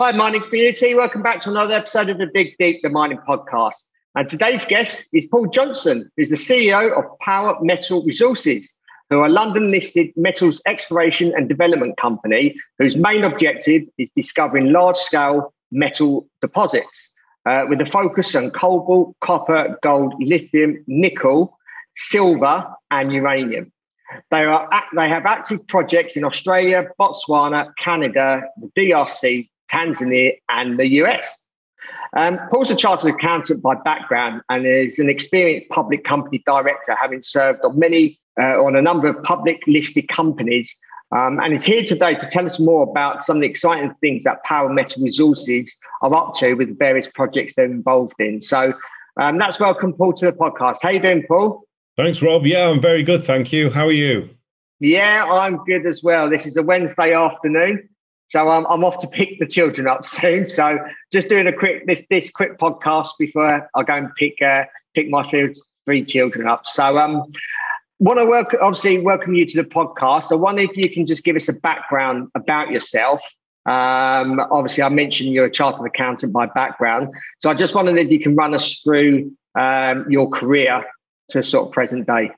Hi, mining community. Welcome back to another episode of the Dig Deep, the mining podcast. And today's guest is Paul Johnson, who's the CEO of Power Metal Resources, who are a London listed metals exploration and development company whose main objective is discovering large scale metal deposits uh, with a focus on cobalt, copper, gold, lithium, nickel, silver, and uranium. They, are, they have active projects in Australia, Botswana, Canada, the DRC, Tanzania, and the US. Um, Paul's a chartered accountant by background and is an experienced public company director, having served on many uh, on a number of public listed companies. Um, and is here today to tell us more about some of the exciting things that Power Metal Resources are up to with the various projects they're involved in. So um, that's welcome, Paul, to the podcast. How you doing, Paul? Thanks, Rob. Yeah, I'm very good. Thank you. How are you? Yeah, I'm good as well. This is a Wednesday afternoon. So um, I'm off to pick the children up soon. So just doing a quick this this quick podcast before I go and pick uh, pick my three children up. So um, want to work obviously welcome you to the podcast. I wonder if you can just give us a background about yourself. Um, obviously, I mentioned you're a chartered accountant by background, so I just wondered if you can run us through um, your career to sort of present day.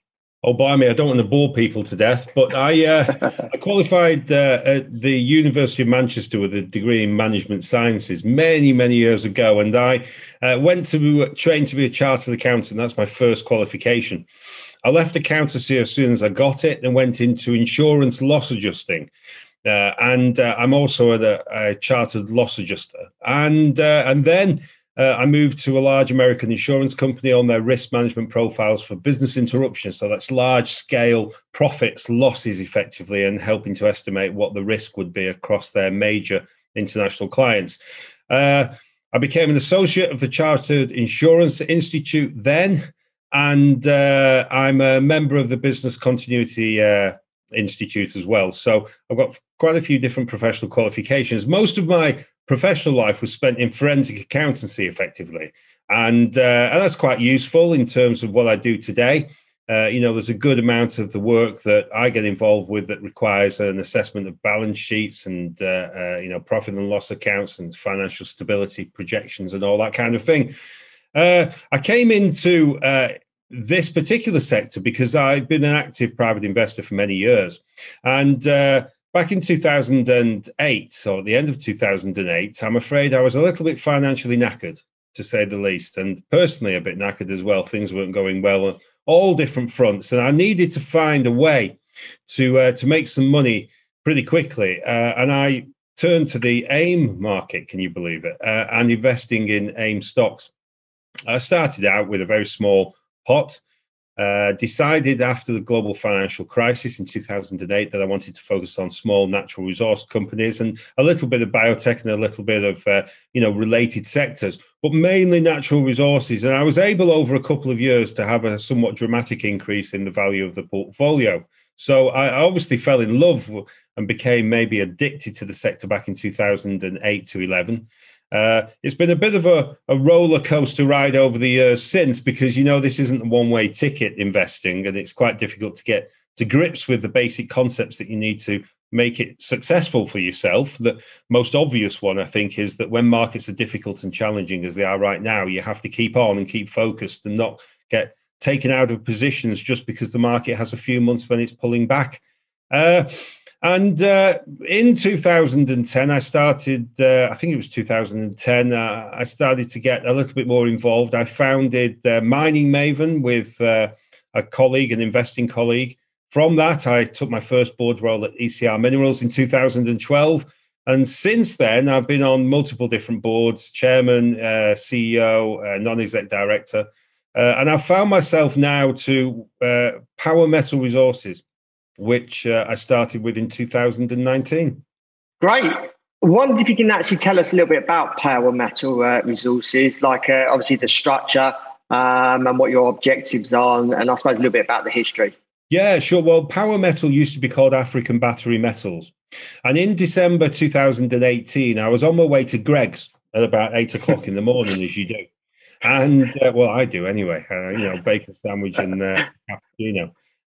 Oh, by me, I don't want to bore people to death, but I, uh, I qualified uh, at the University of Manchester with a degree in management sciences many, many years ago. And I uh, went to train to be a chartered accountant. That's my first qualification. I left accountancy as soon as I got it and went into insurance loss adjusting. Uh, and uh, I'm also a, a, chartered loss adjuster. And, uh, and then uh, I moved to a large American insurance company on their risk management profiles for business interruption. So that's large scale profits, losses effectively, and helping to estimate what the risk would be across their major international clients. Uh, I became an associate of the Chartered Insurance Institute then, and uh, I'm a member of the Business Continuity uh, Institute as well. So I've got quite a few different professional qualifications. Most of my professional life was spent in forensic accountancy, effectively, and uh, and that's quite useful in terms of what I do today. Uh, you know, there's a good amount of the work that I get involved with that requires an assessment of balance sheets and uh, uh you know profit and loss accounts and financial stability projections and all that kind of thing. Uh, I came into uh, this particular sector because I've been an active private investor for many years, and Back in 2008, or the end of 2008, I'm afraid I was a little bit financially knackered, to say the least, and personally a bit knackered as well. Things weren't going well on all different fronts, and I needed to find a way to uh, to make some money pretty quickly. Uh, and I turned to the AIM market, can you believe it, uh, and investing in AIM stocks. I started out with a very small pot. Uh, decided after the global financial crisis in 2008 that I wanted to focus on small natural resource companies and a little bit of biotech and a little bit of uh, you know related sectors, but mainly natural resources. And I was able over a couple of years to have a somewhat dramatic increase in the value of the portfolio. So I obviously fell in love and became maybe addicted to the sector back in 2008 to 11. Uh, it's been a bit of a, a roller coaster ride over the years since because you know this isn't a one way ticket investing and it's quite difficult to get to grips with the basic concepts that you need to make it successful for yourself. The most obvious one, I think, is that when markets are difficult and challenging as they are right now, you have to keep on and keep focused and not get taken out of positions just because the market has a few months when it's pulling back. Uh, and uh, in 2010, I started, uh, I think it was 2010, uh, I started to get a little bit more involved. I founded uh, Mining Maven with uh, a colleague, an investing colleague. From that, I took my first board role at ECR Minerals in 2012. And since then, I've been on multiple different boards chairman, uh, CEO, non exec director. and I've found myself now to Power Metal Resources which uh, I started with in 2019. Great. wonder if you can actually tell us a little bit about Power Metal uh, Resources, like uh, obviously the structure um, and what your objectives are, and, I suppose a little bit about the history. Yeah, sure. Well, Power Metal used to be called African Battery Metals. And in December 2018, I was on my way to Greggs at about eight o'clock in the morning, as you do. And uh, well, I do anyway, uh, you know, bacon sandwich and uh, cappuccino.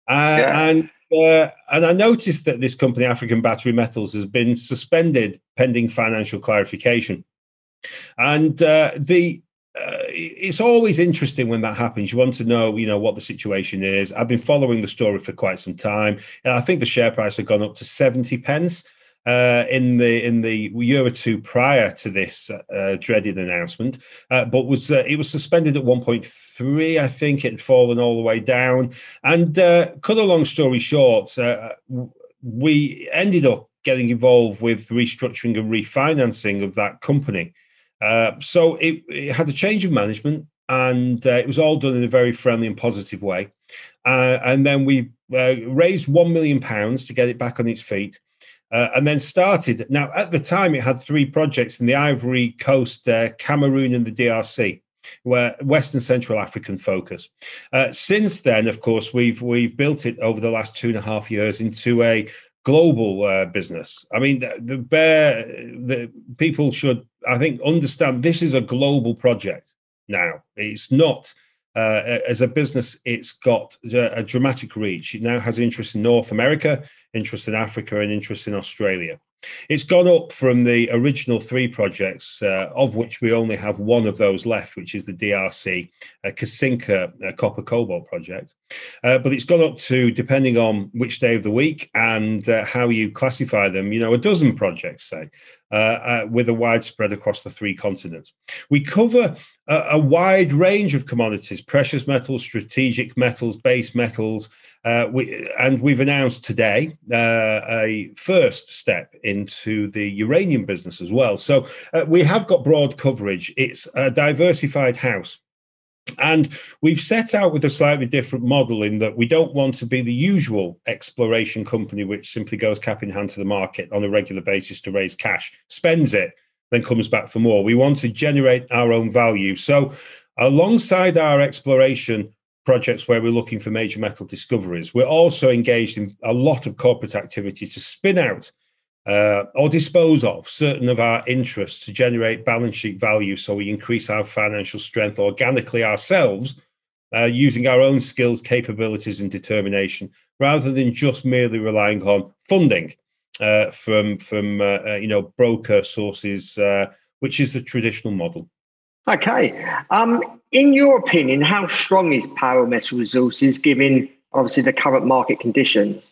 Uh, yeah. And uh, and I noticed that this company, African Battery Metals, has been suspended pending financial clarification. And uh, the uh, it's always interesting when that happens. You want to know, you know, what the situation is. I've been following the story for quite some time, and I think the share price had gone up to seventy pence uh, in the in the year or two prior to this uh, dreaded announcement, uh, but was uh, it was suspended at 1.3. I think it had fallen all the way down. And uh, cut a long story short, uh, we ended up getting involved with restructuring and refinancing of that company. so it, it, had a change of management, and it was all done in a very friendly and positive way. and then we raised one million pounds to get it back on its feet uh, and then started. Now, at the time, it had three projects in the Ivory Coast, uh, Cameroon, and the DRC, where Western Central African focus. Uh, since then, of course, we've we've built it over the last two and a half years into a global uh, business. I mean, the, the bear the people should, I think, understand this is a global project. Now, it's not uh, as a business, it's got a, dramatic reach. It now has interest in North America, interest in Africa, and interest in Australia. It's gone up from the original three projects, uh, of which we only have one of those left, which is the DRC uh, Kisinka uh, copper cobalt project. Uh, but it's gone up to, depending on which day of the week and uh, how you classify them, you know, a dozen projects, say. Uh, uh, with a widespread across the three continents. We cover a, a, wide range of commodities precious metals, strategic metals, base metals. Uh, we, and we've announced today uh, a first step into the uranium business as well. So uh, we have got broad coverage. It's a diversified house. And we've set out with a slightly different model in that we don't want to be the usual exploration company which simply goes cap in hand to the market on a regular basis to raise cash, spends it, then comes back for more. We want to generate our own value. So, alongside our exploration projects where we're looking for major metal discoveries, we're also engaged in a lot of corporate activity to spin out uh, or dispose of certain of our interests to generate balance sheet value so we increase our financial strength organically ourselves uh, using our own skills, capabilities, and determination rather than just merely relying on funding uh, from, from uh, uh, you know, broker sources, uh, which is the traditional model. Okay. Um, in your opinion, how strong is Power Metal Resources given obviously the current market conditions?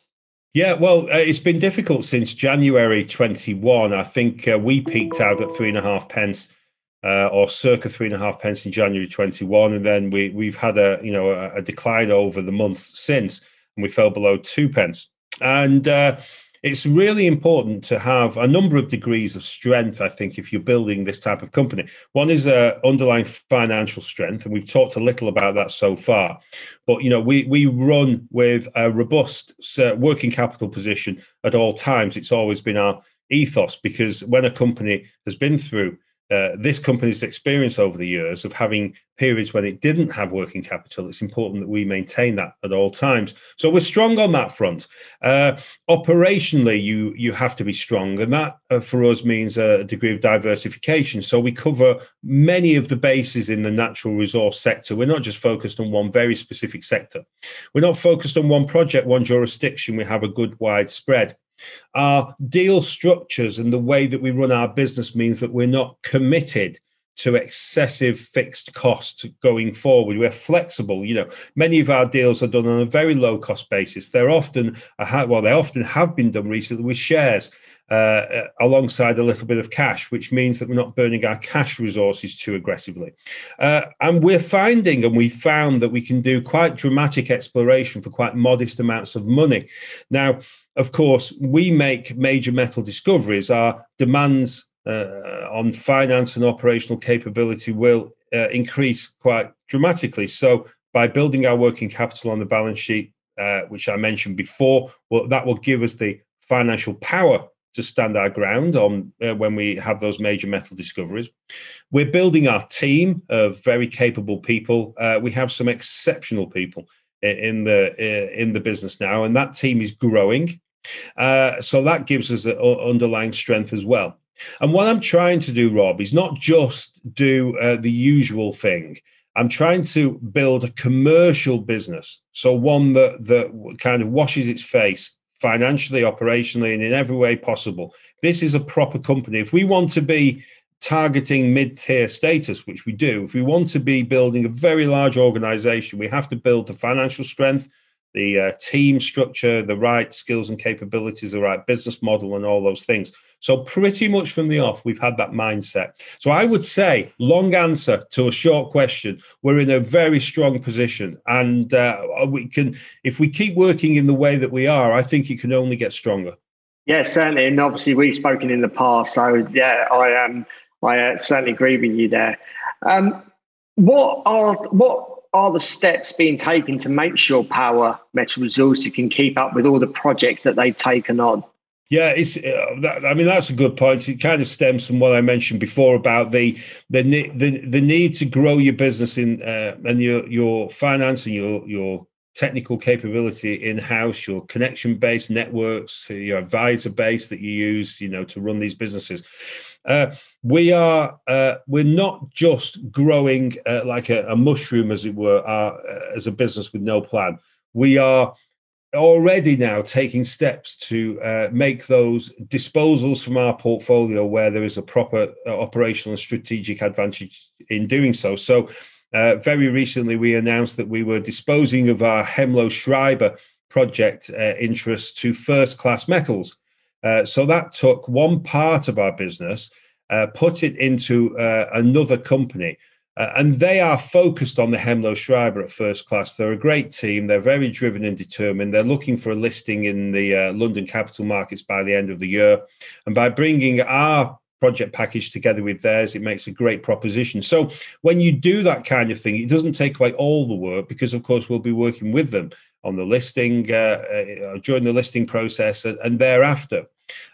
Yeah, well, uh, it's been difficult since January 21. I think uh, we peaked out at three and a half pence, uh, or circa three and a half pence in January 21, and then we we've had a you know a, a decline over the months since, and we fell below two pence. And uh, it's really important to have a number of degrees of strength, I think, if you're building this type of company. One is uh, underlying financial strength, and we've talked a little about that so far. But, you know, we, we run with a robust uh, working capital position at all times. It's always been our ethos because when a company has been through uh, this company's experience over the years of having periods when it didn't have working capital, it's important that we maintain that at all times. So we're strong on that front. Uh, operationally, you you have to be strong, and that uh, for us means a degree of diversification. So we cover many of the bases in the natural resource sector. We're not just focused on one very specific sector. We're not focused on one project, one jurisdiction. We have a good wide spread. Our deal structures and the way that we run our business means that we're not committed to excessive fixed costs going forward. We're flexible. You know, many of our deals are done on a very low cost basis. They're often, well, they often have been done recently with shares. Uh, alongside a little bit of cash, which means that we're not burning our cash resources too aggressively. Uh, and we're finding, and we found that we can do quite dramatic exploration for quite modest amounts of money. Now, of course, we make major metal discoveries. Our demands uh, on finance and operational capability will uh, increase quite dramatically. So, by building our working capital on the balance sheet, uh, which I mentioned before, well, that will give us the financial power to stand our ground on uh, when we have those major metal discoveries. We're building our team of very capable people. Uh, we have some exceptional people in the in the business now, and that team is growing. Uh, so that gives us an underlying strength as well. And what I'm trying to do, Rob, is not just do uh, the usual thing. I'm trying to build a commercial business, so one that that kind of washes its face financially, operationally, and in every way possible. This is a proper company. If we want to be targeting mid-tier status, which we do, if we want to be building a very large organization, we have to build the financial strength, the uh, team structure, the right skills and capabilities, the right business model, and all those things. So, pretty much from the off, we've had that mindset. So, I would say, long answer to a short question, we're in a very strong position. And uh, we can, if we keep working in the way that we are, I think it can only get stronger. Yeah, certainly. And obviously, we've spoken in the past. So, yeah, I am. Um, I uh, certainly agree with you there. Um, what are what are the steps being taken to make sure Power Metal Resources can keep up with all the projects that they've taken on? Yeah, it's. Uh, that, I mean, that's a good point. It kind of stems from what I mentioned before about the the the, the need to grow your business in uh, and your your finance and your your technical capability in house, your connection based networks, your advisor base that you use, you know, to run these businesses. Uh, we are uh, we're not just growing uh, like a, a, mushroom, as it were, uh, as a business with no plan. We are already now taking steps to uh, make those disposals from our portfolio where there is a proper uh, operational and strategic advantage in doing so. So. Very recently, we announced that we were disposing of our Hemlo Schreiber project interest to First Class Metals, uh, so that took one part of our business, uh, put it into uh, another company. Uh, and they are focused on the Hemlo Schreiber at first class. They're a great team. They're very driven and determined. They're looking for a listing in the uh, London capital markets by the end of the year. And by bringing our project package together with theirs, it makes a great proposition. So when you do that kind of thing, it doesn't take away all the work because, of course, we'll be working with them on the listing uh, uh, during the listing process and, and thereafter.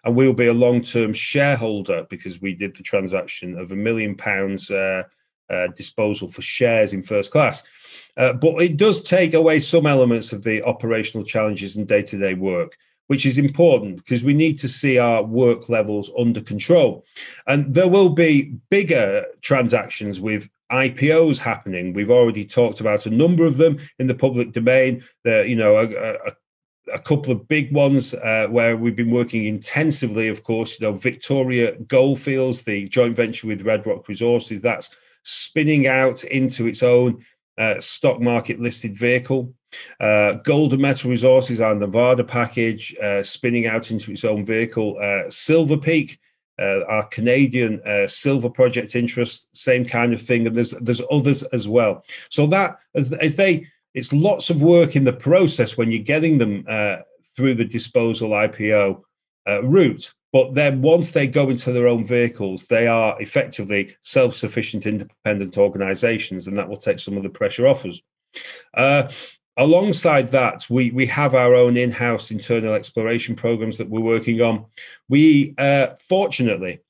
And we'll be a long term shareholder because we did the transaction of a million pounds uh, uh, disposal for shares in first class. Uh, but it does take away some elements of the operational challenges and day to day work which is important because we need to see our work levels under control. And there will be bigger transactions with IPOs happening. We've already talked about a number of them in the public domain. There, you know, a, a, a couple of big ones uh, where we've been working intensively. Of course, you know, Victoria Goldfields, the joint venture with Red Rock Resources, that's spinning out into its own uh, stock market listed vehicle. Uh, Golden Metal Resources, our Nevada package, uh, spinning out into its own vehicle. Uh, Silver Peak, uh, our Canadian uh, silver project interest, same kind of thing, and there's there's others as well. So that as, as they, it's lots of work in the process when you're getting them uh, through the disposal IPO route. But then once they go into their own vehicles, they are effectively self-sufficient, independent organisations, and that will take some of the pressure off us. Uh, alongside that, we we have our own in-house internal exploration programs that we're working on. We uh, fortunately,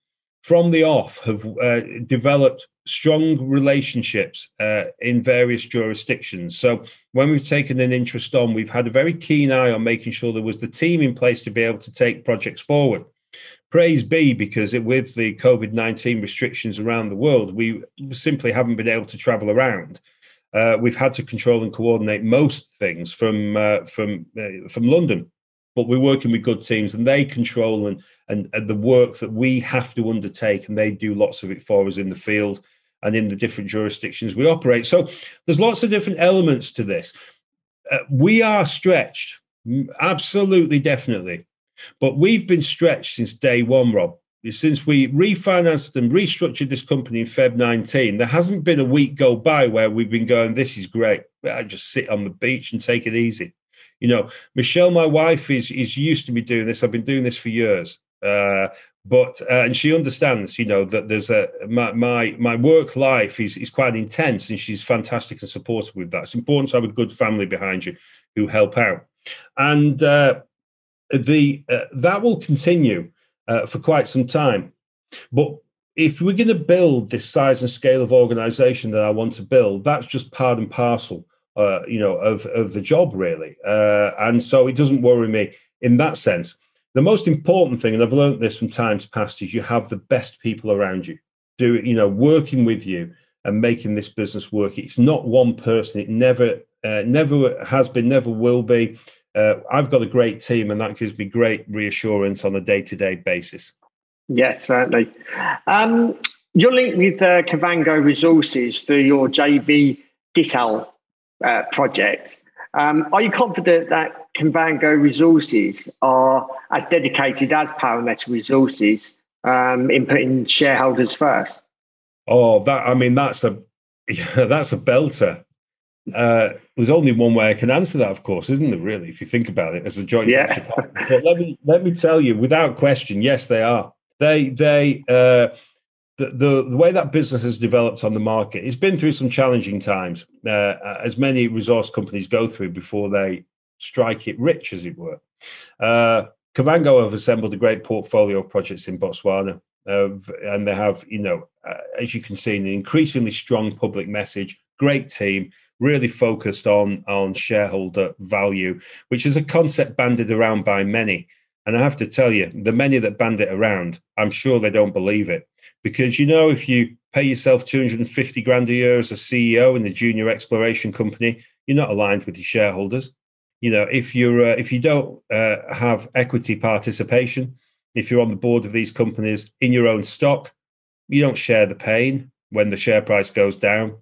from the off, have uh, developed strong relationships uh, in various jurisdictions. So when we've taken an interest on, we've had a very keen eye on making sure there was the team in place to be able to take projects forward. Praise be, because it, with the COVID 19 restrictions around the world, we simply haven't been able to travel around uh, we've had to control and coordinate most things from uh, from uh, from London. But we're working with good teams, and they control and, and and the work that we have to undertake, and they do lots of it for us in the field and in the different jurisdictions we operate. So there's lots of different elements to this. Uh, we are stretched, absolutely, definitely, but we've been stretched since day one, Rob since we refinanced and restructured this company in Feb 19, there hasn't been a week go by where we've been going, this is great. I just sit on the beach and take it easy. You know, Michelle, my wife, is is used to me doing this. I've been doing this for years. Uh, but uh, and she understands, you know, that there's a my my, my work life is is quite intense, and she's fantastic and supportive with that. It's important to have a good family behind you who help out, and uh, the uh, that will continue uh, for quite some time. But if we're going to build this size and scale of organization that I want to build, that's just part and parcel, uh, you know, of, of the job really. Uh, and so it doesn't worry me in that sense. The most important thing, and I've learned this from times past, is you have the best people around you, do you know, working with you and making this business work. It's not one person. It never, uh, never has been, never will be. Uh, I've got a great team, and that gives me great reassurance on a day-to-day basis. Yes, certainly. Um, you're linked with uh, Kavango Resources through your JV Ditau uh, project. Um, are you confident that Kavango Resources are as dedicated as Power Metal Resources um, in putting shareholders first? Oh, that I mean, that's a yeah, that's a belter. Uh, there's only one way I can answer that, of course, isn't there? Really, if you think about it, as a joint yeah. venture partner. But let me let me tell you, without question, yes, they are. They they uh, the, the, the way that business has developed on the market, it's been through some challenging times, uh, as many resource companies go through before they strike it rich, as it were. Uh, Kavango have assembled a great portfolio of projects in Botswana, uh, and they have, you know, uh, as you can see, an increasingly strong public message. Great team, really focused on on shareholder value, which is a concept banded around by many. And I have to tell you, the many that band it around, I'm sure they don't believe it. Because, you know, if you pay yourself 250 grand a year as a CEO in the junior exploration company, you're not aligned with your shareholders. You know, if you're uh, if you don't uh, have equity participation, if you're on the board of these companies in your own stock, you don't share the pain when the share price goes down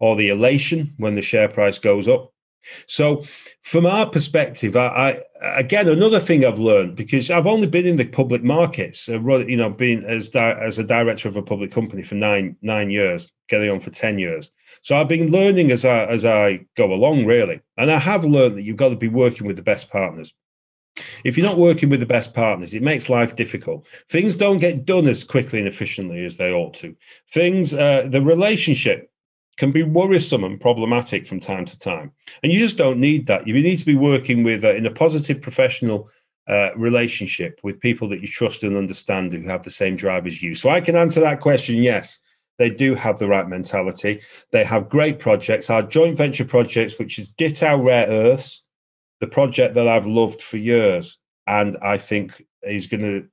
or the elation when the share price goes up. So, from our perspective, I, I, again another thing I've learned because I've only been in the public markets, uh, you know, being as di- as a director of a public company for nine nine years, getting on for ten years. So I've been learning as I as I go along, really, and I have learned that you've got to be working with the best partners. If you're not working with the best partners, it makes life difficult. Things don't get done as quickly and efficiently as they ought to. Things, uh, the relationship can be worrisome and problematic from time to time. And you just don't need that. You need to be working with, uh, in a positive professional uh, relationship with people that you trust and understand who have the same drive as you. So I can answer that question yes. They do have the right mentality. They have great projects. Our joint venture projects, which is Ditau Rare Earths, the project that I've loved for years, and I think is going to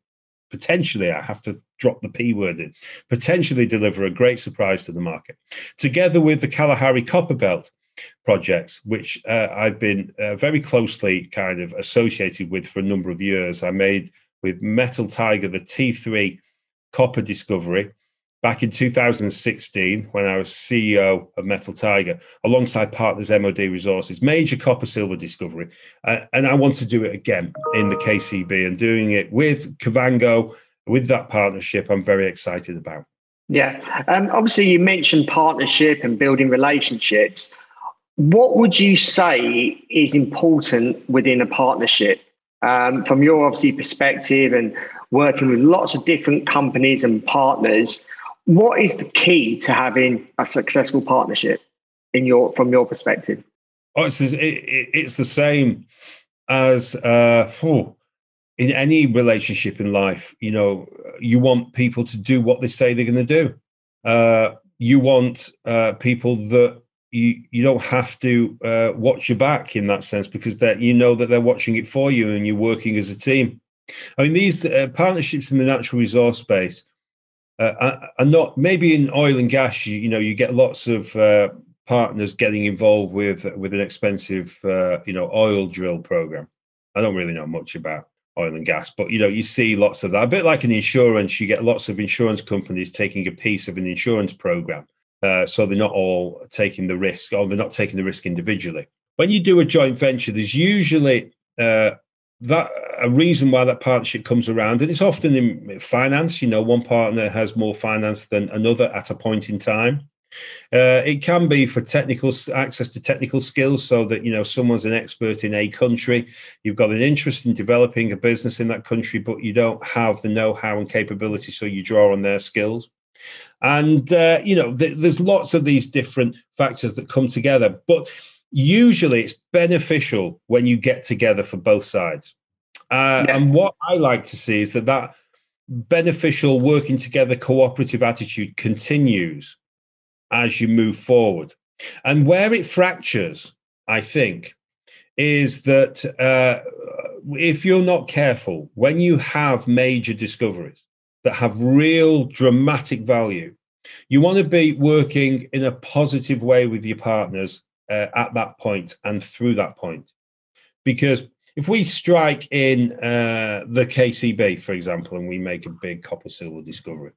potentially, I have to drop the P word in, potentially deliver a great surprise to the market. Together with the Kalahari Copper Belt projects, which uh, I've been uh, very closely kind of associated with for a number of years. I made with Metal Tiger the T3 copper discovery back in 2016 when I was CEO of Metal Tiger, alongside partners MOD Resources, major copper silver discovery. Uh, and I want to do it again in the KCB and doing it with Kavango with that partnership, I'm very excited about. Yeah. Um, obviously, you mentioned partnership and building relationships. What would you say is important within a partnership um, from your obviously perspective and working with lots of different companies and partners? What is the key to having a successful partnership in your from your perspective? Oh, it's, it, it's the same as uh, oh, in any relationship in life, you know, you want people to do what they say they're going to do. Uh, you want uh, people that you you don't have to uh, watch your back in that sense because that you know that they're watching it for you and you're working as a team. I mean, these uh, partnerships in the natural resource space uh, are not maybe in oil and gas. You, you know, you get lots of uh, partners getting involved with with an expensive you know oil drill program. I don't really know much about oil and gas. But you know, you see lots of that. A bit like an insurance, you get lots of insurance companies taking a piece of an insurance program. Uh, so they're not all taking the risk, or they're not taking the risk individually. When you do a joint venture, there's usually uh, that a reason why that partnership comes around, and it's often in finance. You know, one partner has more finance than another at a point in time. Uh, it can be for technical access to technical skills, so that you know someone's an expert in a country. You've got an interest in developing a business in that country, but you don't have the know-how and capability, so you draw on their skills. And uh, you know, th- there's lots of these different factors that come together, but usually it's beneficial when you get together for both sides. Uh, yeah. And what I like to see is that that beneficial working together cooperative attitude continues as you move forward. And where it fractures, I think, is that uh, if you're not careful, when you have major discoveries that have real dramatic value, you want to be working in a positive way with your partners uh, at that point and through that point. Because if we strike in uh, the KCB, for example, and we make a big copper silver discovery,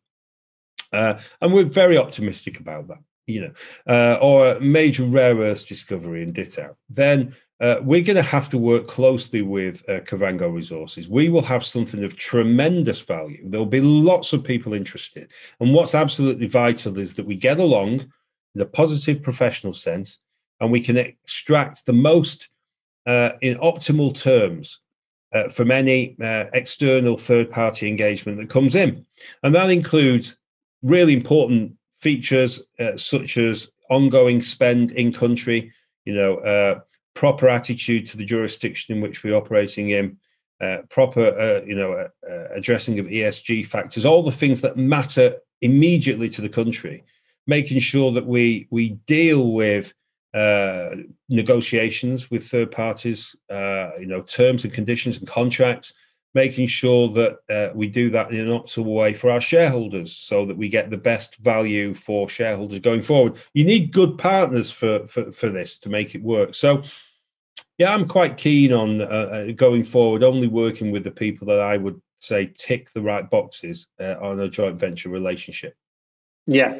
uh, and we're very optimistic about that, you know, uh, or a major rare earth discovery in Ditau, then uh, we're going to have to work closely with uh, Kavango Resources. We will have something of tremendous value. There'll be lots of people interested. And what's absolutely vital is that we get along in a positive professional sense and we can extract the most uh, in optimal terms uh, from any uh, external third party engagement that comes in. And that includes really important features uh, such as ongoing spend in country, you know, uh, proper attitude to the jurisdiction in which we're operating in. Uh, proper, you know, addressing of ESG factors, all the things that matter immediately to the country, making sure that we we deal with uh, negotiations with third parties, uh, you know, terms and conditions and contracts, making sure that uh, we do that in an optimal way for our shareholders so that we get the best value for shareholders going forward. You need good partners for, for, for this to make it work. So, yeah, I'm quite keen on uh, uh, going forward, only working with the people that I would say tick the right boxes uh, on a joint venture relationship. Yeah.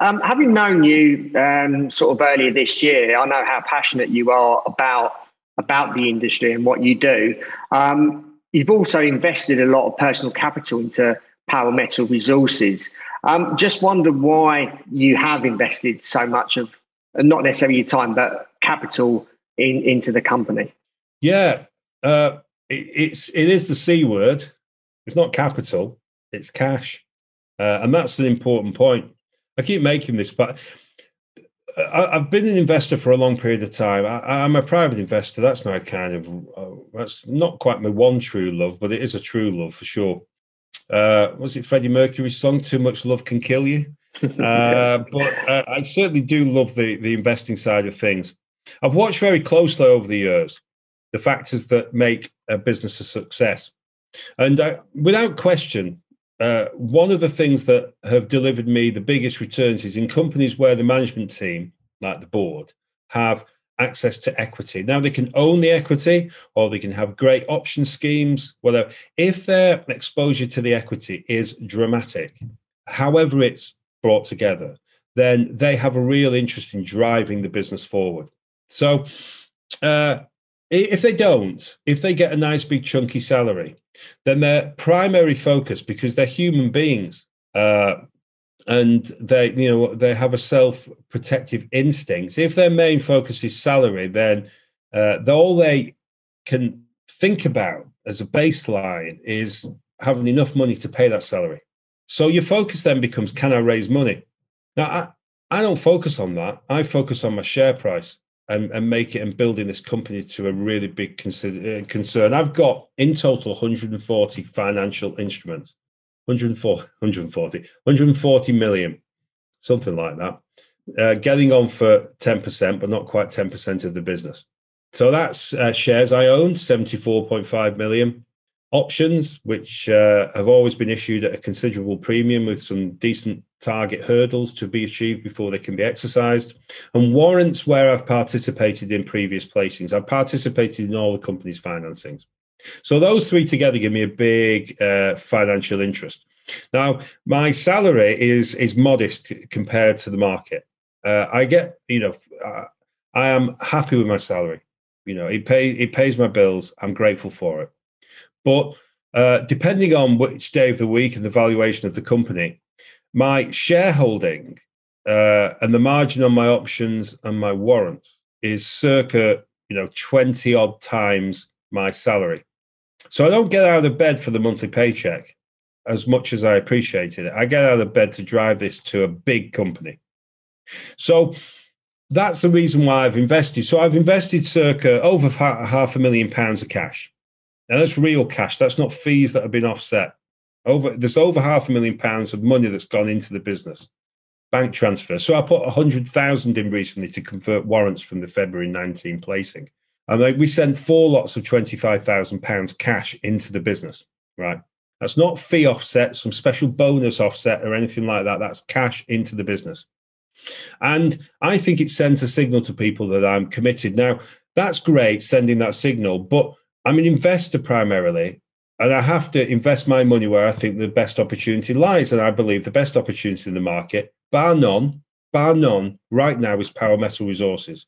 Um, having known you um, sort of earlier this year, I know how passionate you are about about the industry and what you do. Um, you've also invested a lot of personal capital into Power Metal Resources. Um, just wonder why you have invested so much of, not necessarily your time, but capital in, into the company. Yeah, uh, it, it's it is the c word. It's not capital. It's cash. Uh, and that's an important point. I keep making this, but I, have been an investor for a long period of time. I, am a private investor. That's my kind of, uh, that's not quite my one true love, but it is a true love for sure. Uh, was it Freddie Mercury's song, Too Much Love Can Kill You? Uh, but uh, I certainly do love the, the investing side of things. I've watched very closely over the years the factors that make a business a success. And uh, without question, uh, one of the things that have delivered me the biggest returns is in companies where the management team, like the board, have access to equity. Now they can own the equity or they can have great option schemes, whatever. If their exposure to the equity is dramatic, however it's brought together, then they have a real interest in driving the business forward. So uh, if they don't, if they get a nice big chunky salary, then their primary focus, because they're human beings, uh, and they, you know, they have a self-protective instinct. If their main focus is salary, then uh, all they can think about as a baseline is having enough money to pay that salary. So your focus then becomes, can I raise money? Now, I, I don't focus on that. I focus on my share price and, and make it and building this company to a really big consider, uh, concern. I've got in total 140 financial instruments, 140, 140, 140 million, something like that, uh, getting on for 10%, but not quite 10% of the business. So that's uh, shares I own, 74.5 million. Options, which uh, have always been issued at a considerable premium with some decent target hurdles to be achieved before they can be exercised, and warrants where I've participated in previous placings. I've participated in all the company's financings. So those three together give me a big uh, financial interest. Now, my salary is is modest compared to the market. Uh, I get, you know, uh, I am happy with my salary. You know, it pay it pays my bills. I'm grateful for it. But uh, depending on which day of the week and the valuation of the company, my shareholding uh, and the margin on my options and my warrants is circa you know 20 odd times my salary. So i don't get out of bed for the monthly paycheck as much as i appreciated it. I get out of bed to drive this to a big company. So that's the reason why i've invested. So i've invested circa over half a million pounds of cash. Now that's real cash. That's not fees that have been offset Over there's over half a million pounds of money that's gone into the business, bank transfer. So I put a hundred thousand in recently to convert warrants from the February 19 placing. And like we sent four lots of twenty five thousand pounds cash into the business. Right, that's not fee offset, some special bonus offset or anything like that. That's cash into the business. And I think it sends a signal to people that I'm committed. Now, that's great sending that signal, but I'm an investor primarily, and I have to invest my money where I think the best opportunity lies. And I believe the best opportunity in the market, bar none, bar none, right now is Power Metal Resources.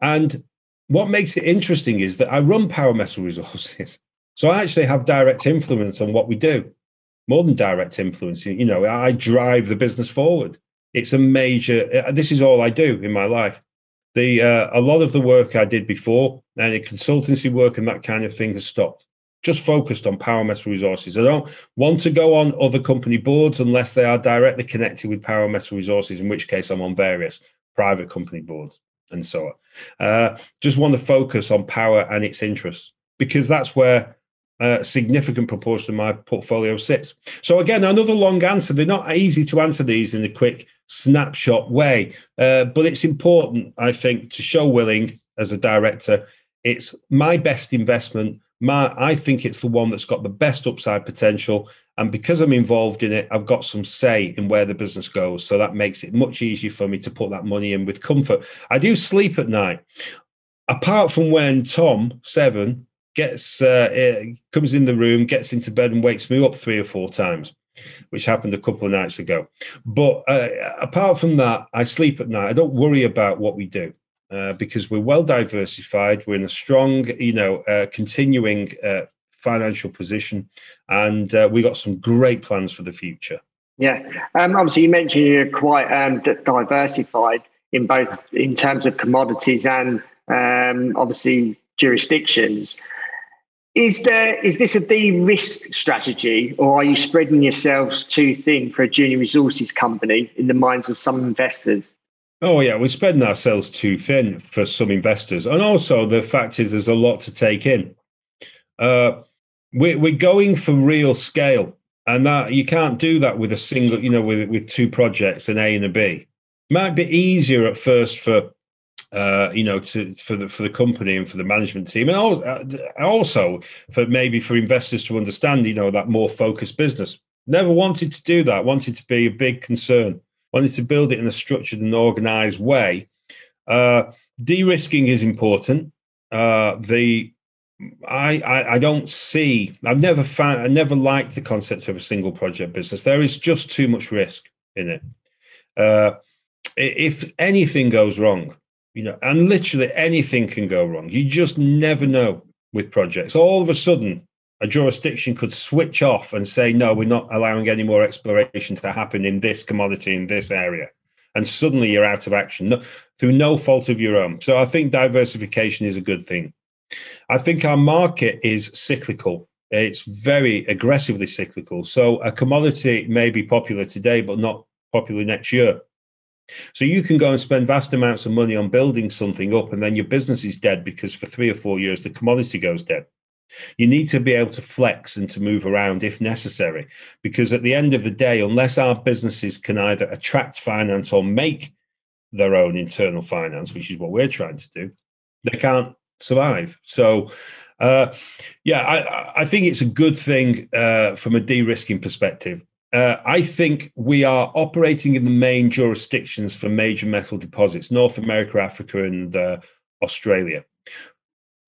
And what makes it interesting is that I run Power Metal Resources. So I actually have direct influence on what we do, more than direct influence. You know, I drive the business forward. It's a major, uh, this is all I do in my life the uh, a lot of the work I did before, and consultancy work and that kind of thing has stopped. Just focused on Power Metal Resources. I don't want to go on other company boards unless they are directly connected with Power Metal Resources, in which case I'm on various private company boards and so on. Uh, just want to focus on power and its interests because that's where a significant proportion of my portfolio sits. So again, another long answer. They're not easy to answer these in a quick snapshot way, uh, but it's important, I think, to show Willing as a director. It's my best investment. My, I think it's the one that's got the best upside potential. And because I'm involved in it, I've got some say in where the business goes. So that makes it much easier for me to put that money in with comfort. I do sleep at night. Apart from when Tom, seven, gets uh, comes in the room, gets into bed, and wakes me up three or four times, which happened a couple of nights ago. But uh, apart from that, I sleep at night. I don't worry about what we do. Uh, because we're well diversified, we're in a strong, you know, uh, continuing uh, financial position, and uh, we got some great plans for the future. Yeah, um, obviously you mentioned you're quite um, diversified in both in terms of commodities and um, obviously jurisdictions. Is there is this a de-risk strategy, or are you spreading yourselves too thin for a junior resources company in the minds of some investors? Oh yeah, we're spreading ourselves too thin for some investors, and also the fact is there's a lot to take in. Uh, we're we're going for real scale, and that you can't do that with a single, you know, with with two projects, an A and a B. Might be easier at first for uh, you know, to for the for the company and for the management team, and also, uh, also for maybe for investors to understand, you know, that more focused business. Never wanted to do that. Wanted to be a big concern. Wanted to build it in a structured and organized way. Uh, de-risking is important. Uh, the I, I, I don't see. I've never found. I never liked the concept of a single project business. There is just too much risk in it. Uh, if anything goes wrong, you know, and literally anything can go wrong. You just never know with projects. All of a sudden, a jurisdiction could switch off and say, no, we're not allowing any more exploration to happen in this commodity in this area. And suddenly you're out of action no, through no fault of your own. So I think diversification is a good thing. I think our market is cyclical. It's very aggressively cyclical. So a commodity may be popular today, but not popular next year. So you can go and spend vast amounts of money on building something up, and then your business is dead because for three or four years the commodity goes dead. You need to be able to flex and to move around if necessary, because at the end of the day, unless our businesses can either attract finance or make their own internal finance, which is what we're trying to do, they can't survive. So, uh, yeah, I, I, think it's a good thing uh, from a de-risking perspective uh, I think we are operating in the main jurisdictions for major metal deposits North America, Africa, and uh, Australia.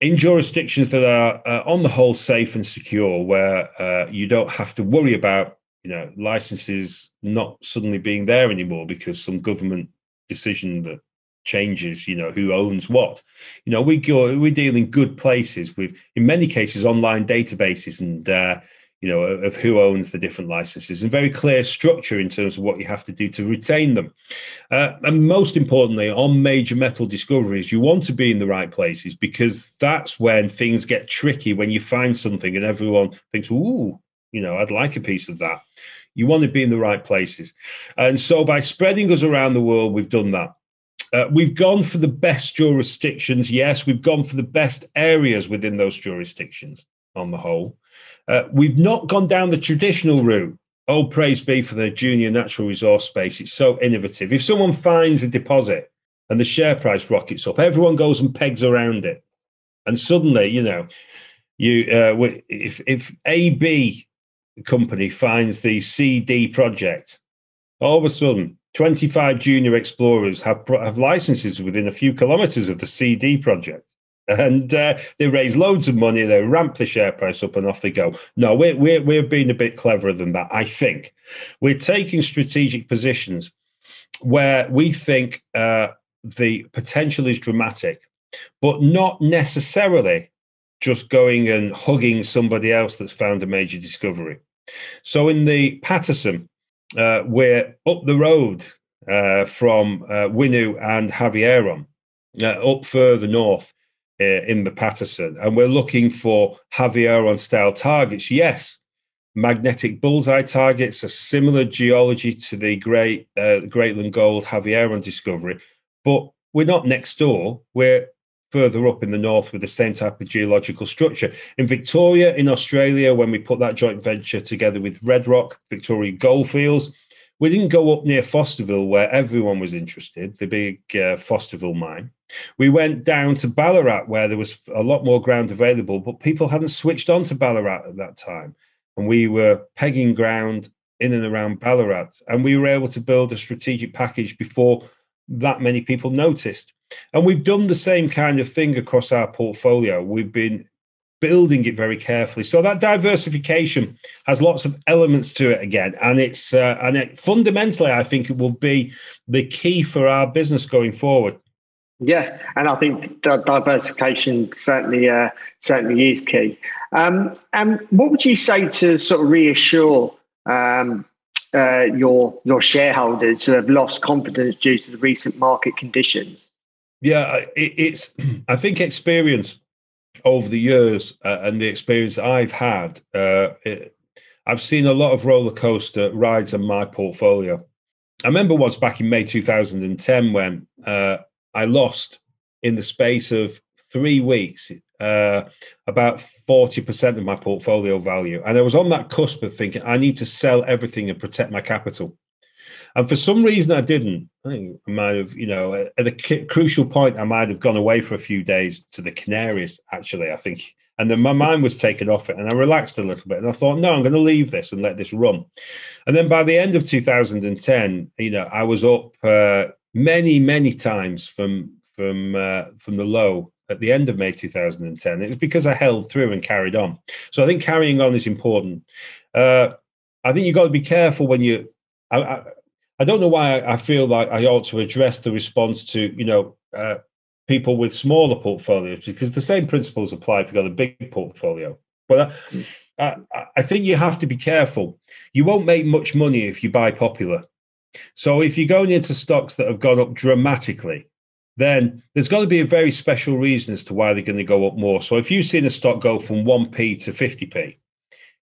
In jurisdictions that are, uh, on the whole, safe and secure, where uh, you don't have to worry about you know licenses not suddenly being there anymore because some government decision that changes you know who owns what. You know we go we deal in good places with in many cases online databases and uh, you know, of who owns the different licenses and very clear structure in terms of what you have to do to retain them. Uh, and most importantly, on major metal discoveries, you want to be in the right places because that's when things get tricky when you find something and everyone thinks, ooh, you know, I'd like a piece of that. You want to be in the right places. And so by spreading us around the world, we've done that. Uh, we've gone for the best jurisdictions. Yes, we've gone for the best areas within those jurisdictions. On the whole. Uh, we've not gone down the traditional route. Oh, praise be for the junior natural resource space. It's so innovative. If someone finds a deposit and the share price rockets up, everyone goes and pegs around it. And suddenly, you know, you uh, if if AB company finds the CD project, all of a sudden, 25 junior explorers have have licenses within a few kilometers of the CD project. And uh, they raise loads of money, they ramp the share price up, and off they go. No, we're, we're, we're being a bit cleverer than that, I think. We're taking strategic positions where we think uh, the potential is dramatic, but not necessarily just going and hugging somebody else that's found a major discovery. So in the Paterson, uh, we're up the road uh, from uh, Winu and Havieron, uh, up further north in the Paterson, and we're looking for Havieron style targets. Yes, magnetic bullseye targets, a similar geology to the Great uh, Greatland Gold Havieron discovery, but we're not next door. We're further up in the north with the same type of geological structure. In Victoria, in Australia, when we put that joint venture together with Red Rock, Victoria Goldfields, we didn't go up near Fosterville where everyone was interested, the big uh, Fosterville mine. We went down to Ballarat where there was a lot more ground available, but people hadn't switched on to Ballarat at that time. And we were pegging ground in and around Ballarat. And we were able to build a strategic package before that many people noticed. And we've done the same kind of thing across our portfolio. We've been building it very carefully. So that diversification has lots of elements to it again, and it's uh, and it, fundamentally, I think it will be the key for our business going forward. Yeah, and I think diversification certainly uh, certainly is key. Um, and what would you say to sort of reassure um, uh, your your shareholders who have lost confidence due to the recent market conditions? Yeah, it, it's I think experience over the years uh, and the experience I've had, uh, it, I've seen a lot of roller coaster rides in my portfolio. I remember once back in May 2010 when uh, I lost in the space of three weeks uh, about 40% of my portfolio value. And I was on that cusp of thinking, I need to sell everything and protect my capital. And for some reason, I didn't. I think I might have, you know, at a crucial point, I might have gone away for a few days to the Canaries, actually, I think. And then my mind was taken off it and I relaxed a little bit. And I thought, no, I'm going to leave this and let this run. And then by the end of 2010, you know, I was up uh, many, many times from from uh, from the low at the end of May 2010. It was because I held through and carried on. So I think carrying on is important. Uh, I think you've got to be careful when you. I, I, I don't know why I feel like I ought to address the response to you know uh, people with smaller portfolios because the same principles apply if you've got a big portfolio. But I, I, I think you have to be careful. You won't make much money if you buy popular. So if you're going into stocks that have gone up dramatically, then there's got to be a very special reason as to why they're going to go up more. So if you've seen a stock go from 1p to 50p,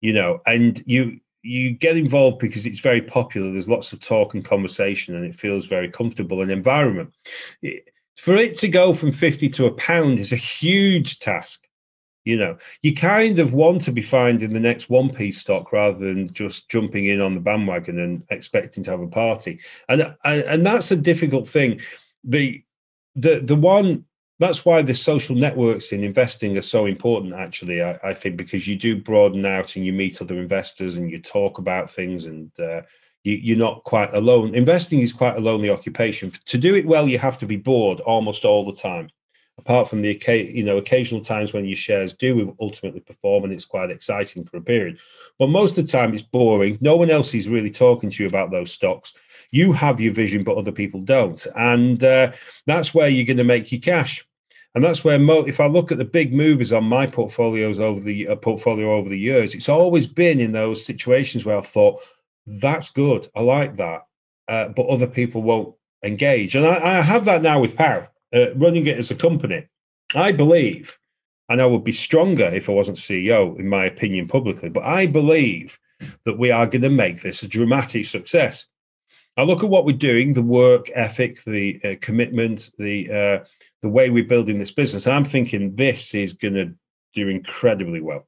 you know, and you you get involved because it's very popular. There's lots of talk and conversation, and it feels very comfortable an environment. For it to go from 50 to a pound is a huge task. You know, you kind of want to be finding the next one piece stock rather than just jumping in on the bandwagon and expecting to have a party. And and, that's a difficult thing. The the the one that's why the social networks in investing are so important actually I, I, think because you do broaden out and you meet other investors and you talk about things and uh, you, are not quite alone investing is quite a lonely occupation to do it well you have to be bored almost all the time apart from the you know occasional times when your shares do ultimately perform and it's quite exciting for a period. But most of the time it's boring. No one else is really talking to you about those stocks. You have your vision but other people don't. And uh, that's where you're going to make your cash. And that's where mo- if I look at the big movers on my portfolios over the uh, portfolio over the years, it's always been in those situations where I've thought that's good, I like that, uh, but other people won't engage, and I, I have that now with Power uh, running it as a company. I believe, and I would be stronger if I wasn't CEO, in my opinion, publicly, but I believe that we are going to make this a dramatic success. I look at what we're doing, the work ethic, the uh, commitment, the uh, the way we're building this business. I'm thinking this is going to do incredibly well.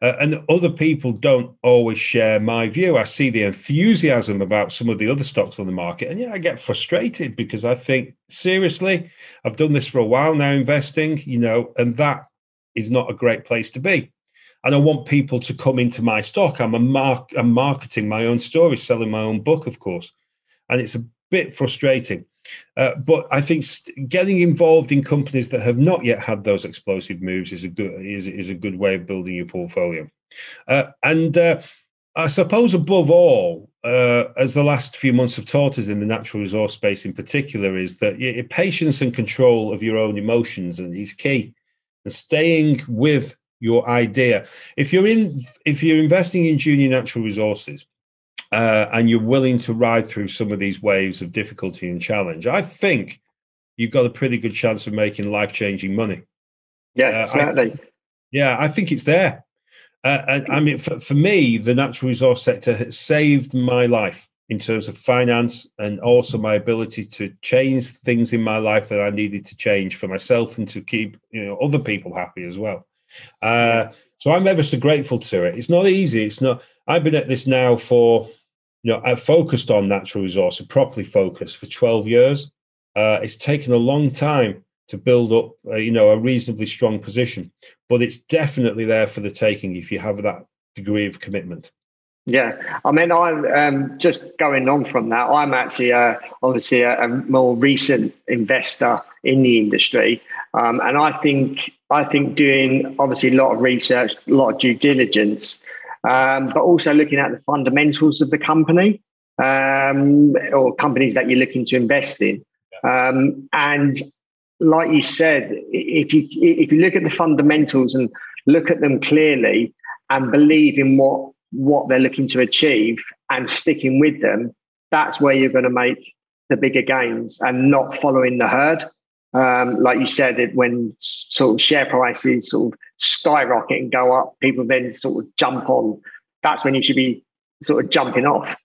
Uh, and other people don't always share my view. I see the enthusiasm about some of the other stocks on the market, and yeah, I get frustrated because I think seriously, I've done this for a while now, investing, you know, and that is not a great place to be. And I want people to come into my stock. I'm a mark. I'm marketing my own story, selling my own book, of course, and it's a bit frustrating. Uh, but I think getting involved in companies that have not yet had those explosive moves is a good is, is a good way of building your portfolio. Uh, and uh, I suppose above all, uh, as the last few months have taught us in the natural resource space in particular, is that your patience and control of your own emotions is key. And staying with your idea. If you're in, if you're investing in junior natural resources, uh, and you're willing to ride through some of these waves of difficulty and challenge, I think you've got a pretty good chance of making life changing money. Yeah, uh, certainly. I, yeah, I think it's there. Uh, and I mean, for, for me, the natural resource sector has saved my life in terms of finance and also my ability to change things in my life that I needed to change for myself and to keep you know other people happy as well. Uh, so I'm ever so grateful to it. It's not easy. It's not. I've been at this now for you know, I've focused on natural resources, properly focused for 12 years. Uh, it's taken a long time to build up, uh, you know, a reasonably strong position, but it's definitely there for the taking if you have that degree of commitment. Yeah, I mean, I'm um, just going on from that. I'm actually uh, obviously a, a, more recent investor in the industry, um, and I think I think doing obviously a lot of research, a lot of due diligence um, but also looking at the fundamentals of the company um, or companies that you're looking to invest in. Um, and like you said, if you if you look at the fundamentals and look at them clearly and believe in what what they're looking to achieve and sticking with them, that's where you're going to make the bigger gains and not following the herd um, like you said, it, when sort of share prices sort of skyrocket and go up, people then sort of jump on. That's when you should be sort of jumping off.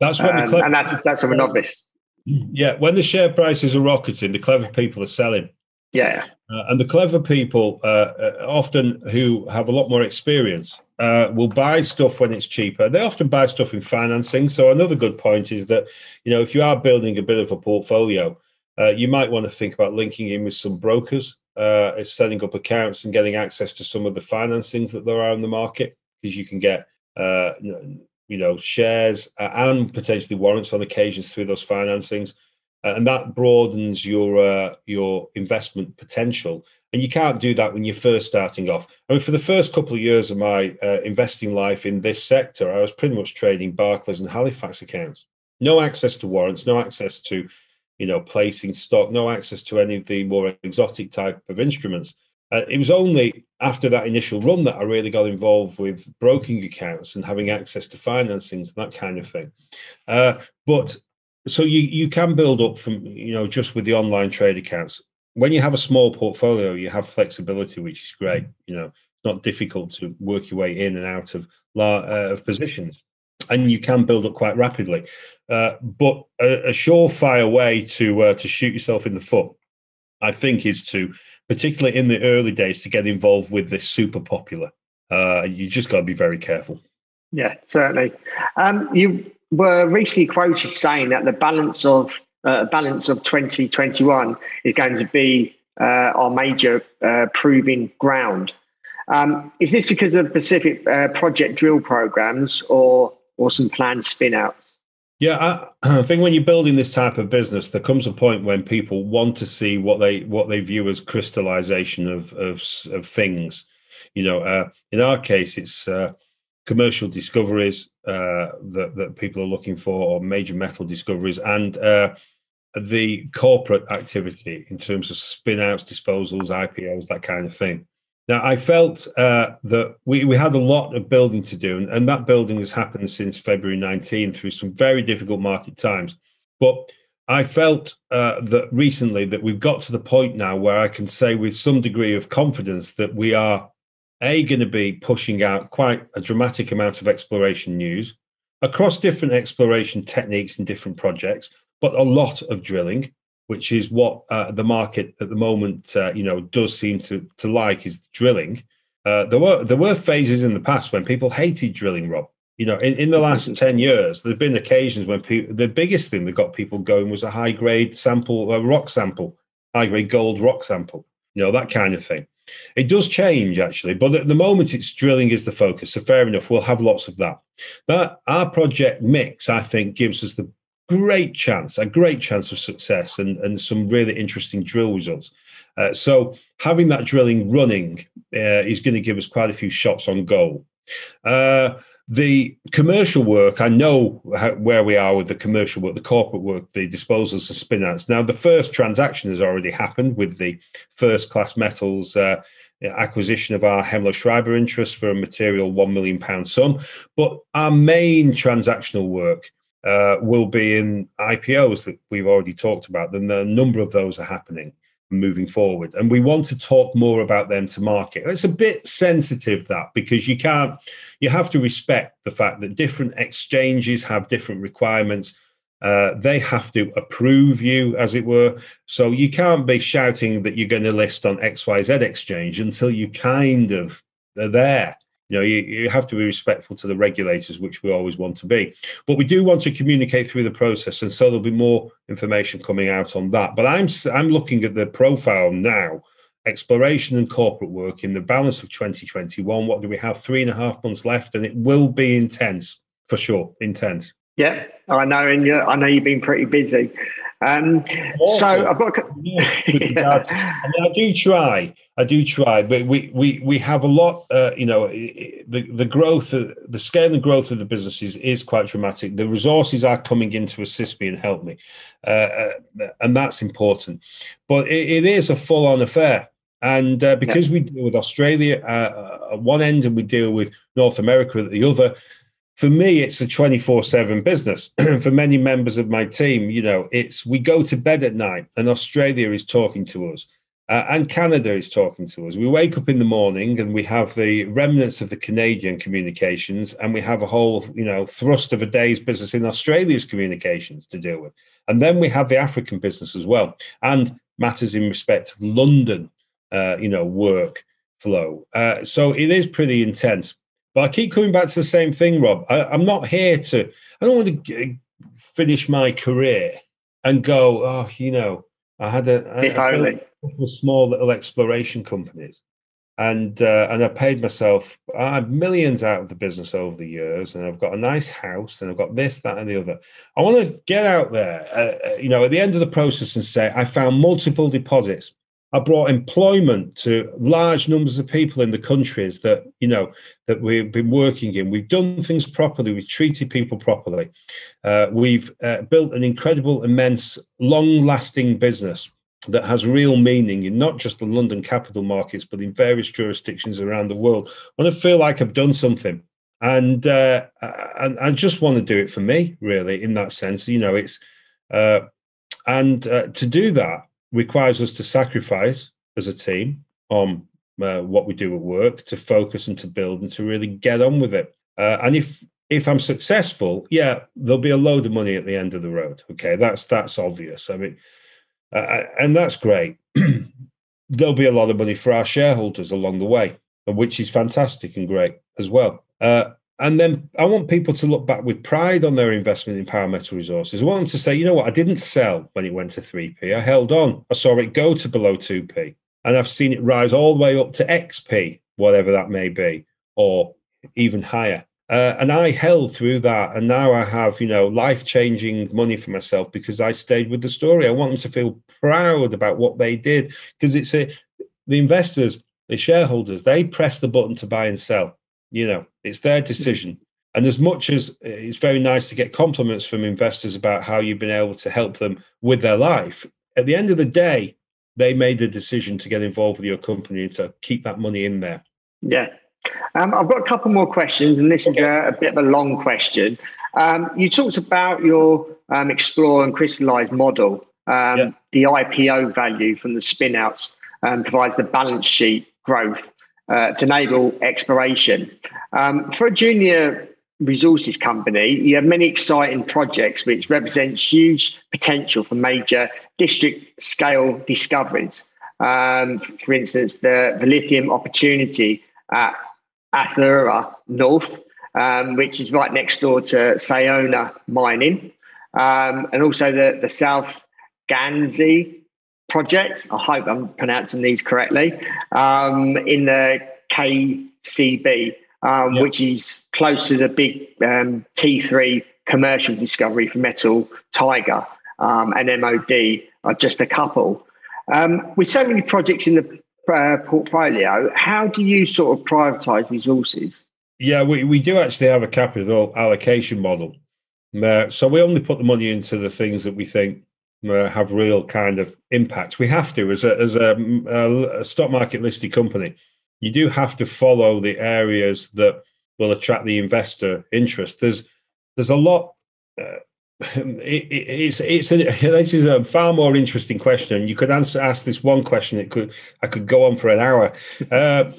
That's when um, clever, and that's that's from a novice. Yeah, when the share prices are rocketing, the clever people are selling. Yeah, uh, and the clever people, uh, uh, often who have a lot more experience, uh, will buy stuff when it's cheaper. They often buy stuff in financing. So another good point is that you know if you are building a bit of a portfolio uh, you might want to think about linking in with some brokers, uh, setting up accounts and getting access to some of the financings that there are in the market because you can get, uh, you know, shares uh, and potentially warrants on occasions through those financings, uh, and that broadens your uh, your investment potential. And you can't do that when you're first starting off. I mean, for the first couple of years of my investing life in this sector, I was pretty much trading Barclays and Halifax accounts. No access to warrants, no access to you know, placing stock, no access to any of the more exotic type of instruments. Uh, it was only after that initial run that I really got involved with broking accounts and having access to financings and that kind of thing. Uh, but so you you can build up from you know just with the online trade accounts. When you have a small portfolio, you have flexibility, which is great. You know, it's not difficult to work your way in and out of uh, of positions and you can build up quite rapidly. Uh, but a, a, surefire way to uh, to shoot yourself in the foot, I think, is to, particularly in the early days, to get involved with this super popular. Uh, you just got to be very careful. Yeah, certainly. Um, you were recently quoted saying that the balance of uh, balance of 2021 is going to be uh, our major uh, proving ground. Um, is this because of Pacific project drill programs, or or some planned spin outs? Yeah, I, think when you're building this type of business, there comes a point when people want to see what they what they view as crystallization of of, of things. You know, uh, in our case, it's uh, commercial discoveries uh, that that people are looking for, or major metal discoveries, and uh, the corporate activity in terms of spin outs, disposals, IPOs, that kind of thing. Now, I felt uh, that we, we had a lot of building to do, and, and that building has happened since February 19 through some very difficult market times. But I felt uh, that recently that we've got to the point now where I can say with some degree of confidence that we are a going to be pushing out quite a dramatic amount of exploration news across different exploration techniques and different projects, but a lot of drilling which is what uh, the market at the moment, uh, you know, does seem to to like is drilling. Uh, there were there were phases in the past when people hated drilling, Rob. You know, in, in the last 10 years, there have been occasions when people, the biggest thing that got people going was a high grade sample, a rock sample, high grade gold rock sample, you know, that kind of thing. It does change actually, but at the moment it's drilling is the focus. So fair enough, we'll have lots of that. But our project mix, I think, gives us the great chance, a great chance of success and, and some really interesting drill results. Uh, so having that drilling running uh, is going to give us quite a few shots on goal. Uh, the commercial work, I know how, where we are with the commercial work, the corporate work, the disposals and spinouts. Now, the first transaction has already happened with the first class metals uh, acquisition of our Hemlo Schreiber interest for a material £1 million sum. But our main transactional work uh, will be in IPOs that we've already talked about, and a number of those are happening moving forward. And we want to talk more about them to market. It's a bit sensitive that because you can't, you have to respect the fact that different exchanges have different requirements. Uh, they have to approve you, as it were. So you can't be shouting that you're going to list on XYZ exchange until you kind of are there you know, you, you have to be respectful to the regulators, which we always want to be. But we do want to communicate through the process, and so there'll be more information coming out on that. But I'm I'm looking at the profile now, exploration and corporate work in the balance of 2021. What do we have? Three and a half months left, and it will be intense for sure. Intense. Yeah, I know, and uh, I know you've been pretty busy. Um, so I've got. A... yeah. I, mean, I do try. I do try, but we we we have a lot. Uh, you know, the the growth, the scale and growth of the businesses is quite dramatic. The resources are coming in to assist me and help me, uh, uh, and that's important. But it, it is a full on affair. And uh, because yeah. we deal with Australia uh, at one end and we deal with North America at the other, for me, it's a 24 7 business. for many members of my team, you know, it's we go to bed at night and Australia is talking to us. Uh, and Canada is talking to us. We wake up in the morning and we have the remnants of the Canadian communications, and we have a whole, you know, thrust of a day's business in Australia's communications to deal with. And then we have the African business as well, and matters in respect of London, uh, you know, work flow. Uh, so it is pretty intense. But I keep coming back to the same thing, Rob. I, am not here to, I don't want to finish my career and go, oh, you know, I had a, couple of small little exploration companies. And uh, and I paid myself I had millions out of the business over the years, and I've got a nice house, and I've got this, that, and the other. I want to get out there, uh, uh, you know, at the end of the process and say I found multiple deposits I brought employment to large numbers of people in the countries that you know that we've been working in. We've done things properly. We've treated people properly. Uh, we've uh, built an incredible, immense, long-lasting business that has real meaning in not just the London capital markets, but in various jurisdictions around the world. I want to feel like I've done something, and uh, and I just want to do it for me, really. In that sense, you know, it's uh, and uh, to do that requires us to sacrifice as a team on uh, what we do at work to focus and to build and to really get on with it. Uh, and if if I'm successful, yeah, there'll be a load of money at the end of the road. Okay, that's that's obvious. I mean, uh, uh and that's great. there'll be a lot of money for our shareholders along the way, which is fantastic and great as well. Uh, and then I want people to look back with pride on their investment in Power Metal Resources. I want them to say, you know what, I didn't sell when it went to 3p. I held on. I saw it go to below 2p. And I've seen it rise all the way up to XP, whatever that may be, or even higher. Uh, and I held through that. And now I have, you know, life changing money for myself because I stayed with the story. I want them to feel proud about what they did because it's a, the investors, the shareholders, they press the button to buy and sell you know, it's their decision. And as much as it's very nice to get compliments from investors about how you've been able to help them with their life, at the end of the day, they made the decision to get involved with your company and to keep that money in there. Yeah. Um, I've got a couple more questions, and this is a, a bit of a long question. Um, you talked about your um, explore and crystallize model. Um, yeah. The IPO value from the spinouts um, provides the balance sheet growth uh, to enable exploration. Um, for a junior resources company, you have many exciting projects which represent huge potential for major district scale discoveries. Um, for instance, the, the lithium opportunity at Authier North, um, which is right next door to Sayona Mining, um, and also the, the South Ghanzi project. I hope I'm pronouncing these correctly. Um, in the KCB, um, yep. which is close to the big um, T3 commercial discovery for Metal Tiger um, and MOD are just a couple. Um, with so many projects in the uh, portfolio, how do you sort of prioritize resources? Yeah, we, we do actually have a capital allocation model. Uh, so we only put the money into the things that we think uh, have real kind of impact. We have to, as a, as a, a, stock market listed company, you do have to follow the areas that will attract the investor interest. There's there's a lot. Uh, it, it, it's it's a, this is a far more interesting question. You could answer ask this one question. It could I could go on for an hour. Uh,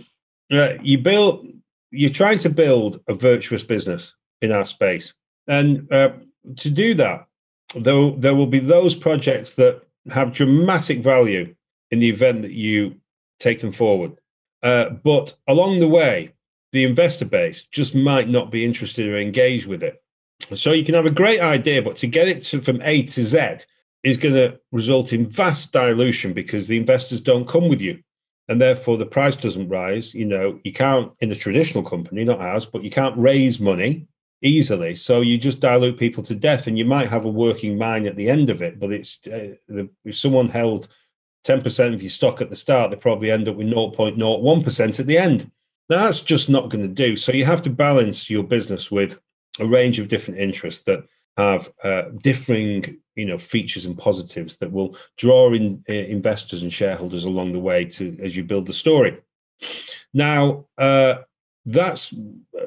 uh, you build. You're trying to build a virtuous business in our space, and uh, to do that, though, there will be those projects that have dramatic value in the event that you take them forward. Uh, but along the way, the investor base just might not be interested or engaged with it. So you can have a great idea, but to get it to, from A to Z is going to result in vast dilution because the investors don't come with you. And therefore, the price doesn't rise. You know, you can't, in a traditional company, not ours, but you can't raise money easily. So you just dilute people to death, and you might have a working mine at the end of it. But it's uh, if someone held 10% of your stock at the start, they probably end up with 0.01% at the end. Now, that's just not going to do. So you have to balance your business with a range of different interests that have uh, differing you know features and positives that will draw in uh, investors and shareholders along the way to as you build the story now uh, that's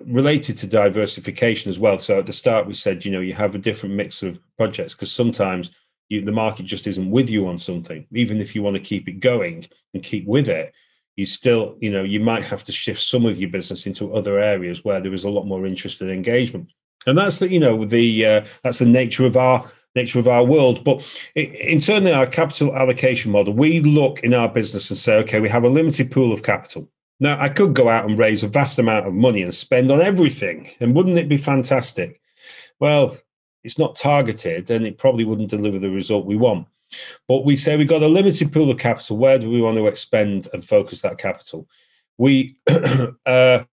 related to diversification as well. So at the start we said you know you have a different mix of projects because sometimes you, the market just isn't with you on something. Even if you want to keep it going and keep with it you still you know you might have to shift some of your business into other areas where there is a lot more interest and engagement. And that's the you know the uh, that's the nature of our nature of our world. But internally, our capital allocation model we look in our business and say okay we have a limited pool of capital now i could go out and raise a vast amount of money and spend on everything and wouldn't it be fantastic well it's not targeted and it probably wouldn't deliver the result we want but we say we've got a limited pool of capital. Where do we want to expend and focus that capital? We uh,